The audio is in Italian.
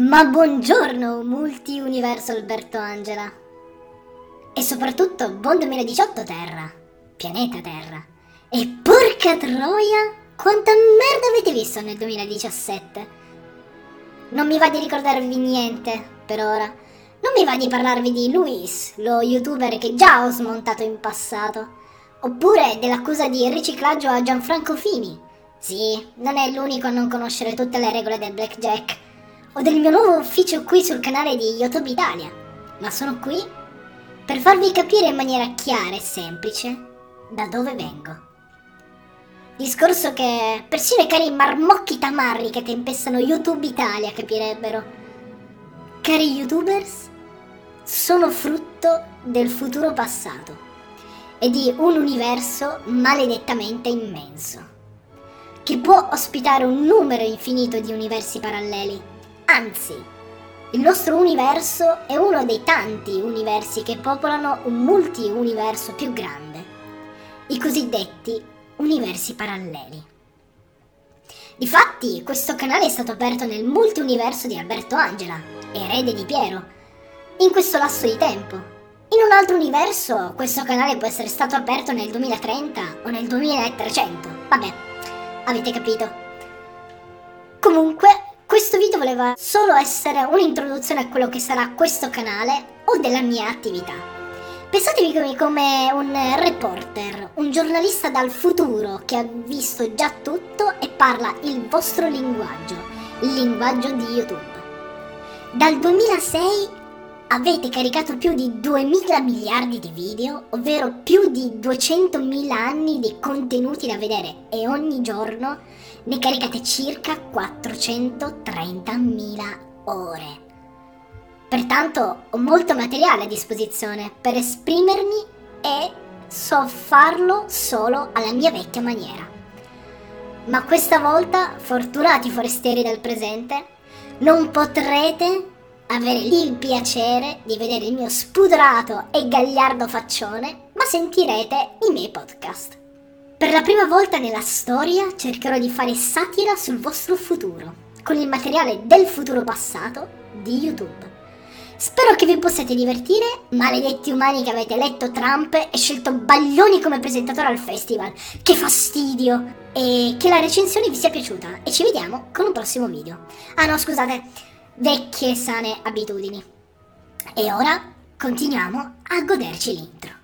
Ma buongiorno, multi-universo Alberto Angela. E soprattutto buon 2018 Terra, pianeta Terra. E porca troia, quanta merda avete visto nel 2017? Non mi va di ricordarvi niente, per ora. Non mi va di parlarvi di Luis, lo youtuber che già ho smontato in passato. Oppure dell'accusa di riciclaggio a Gianfranco Fini. Sì, non è l'unico a non conoscere tutte le regole del blackjack. O del mio nuovo ufficio qui sul canale di YouTube Italia. Ma sono qui per farvi capire in maniera chiara e semplice da dove vengo. Discorso che persino i cari marmocchi tamarri che tempestano YouTube Italia capirebbero. Cari youtubers, sono frutto del futuro passato e di un universo maledettamente immenso, che può ospitare un numero infinito di universi paralleli. Anzi, il nostro universo è uno dei tanti universi che popolano un multi-universo più grande, i cosiddetti universi paralleli. Difatti, questo canale è stato aperto nel multi-universo di Alberto Angela, erede di Piero, in questo lasso di tempo, in un altro universo questo canale può essere stato aperto nel 2030 o nel 2300. Vabbè, avete capito. Comunque, questo video voleva solo essere un'introduzione a quello che sarà questo canale o della mia attività. Pensatevi come un reporter, un giornalista dal futuro che ha visto già tutto e parla il vostro linguaggio, il linguaggio di YouTube. Dal 2006 avete caricato più di 2000 miliardi di video, ovvero più di 200.000 anni di contenuti da vedere e ogni giorno ne caricate circa 430.000 ore. Pertanto ho molto materiale a disposizione per esprimermi e so farlo solo alla mia vecchia maniera. Ma questa volta, fortunati forestieri del presente, non potrete avere il piacere di vedere il mio spudorato e gagliardo faccione, ma sentirete i miei podcast. Per la prima volta nella storia cercherò di fare satira sul vostro futuro, con il materiale del futuro passato di YouTube. Spero che vi possiate divertire, maledetti umani che avete letto Trump e scelto Baglioni come presentatore al festival. Che fastidio! E che la recensione vi sia piaciuta e ci vediamo con un prossimo video. Ah no, scusate, vecchie sane abitudini. E ora continuiamo a goderci l'intro.